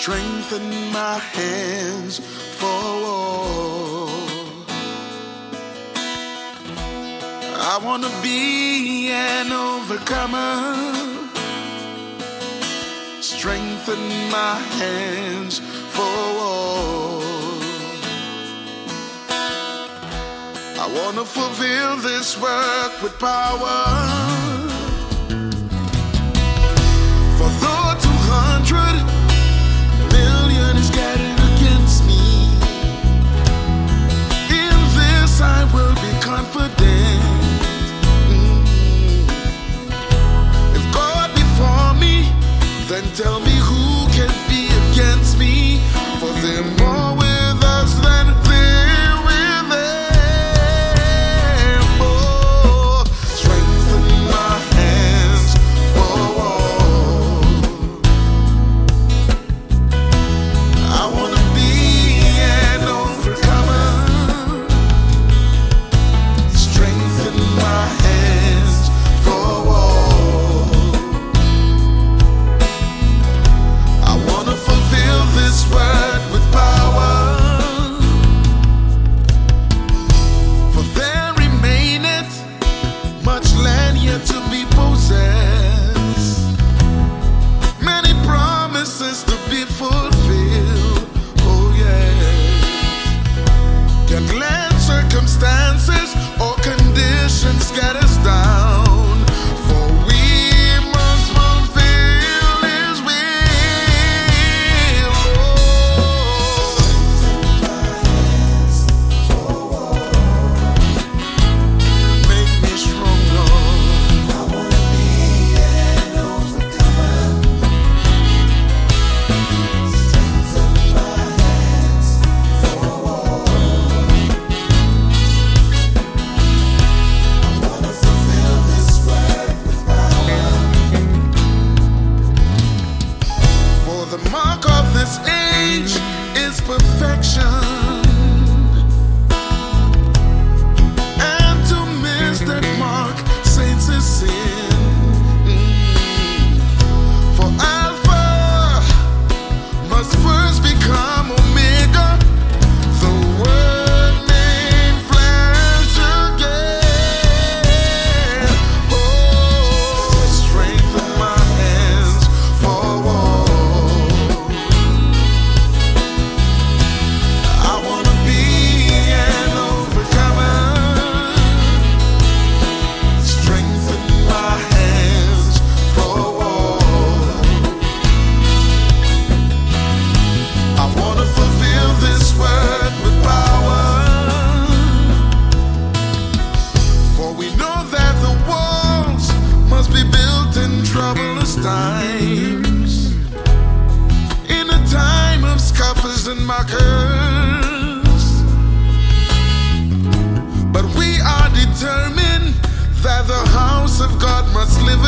strengthen my hands for war. I want to be an overcomer. Strengthen my hands for war. I want to fulfill this work with power. and tell me times. In a time of scoffers and mockers. But we are determined that the house of God must live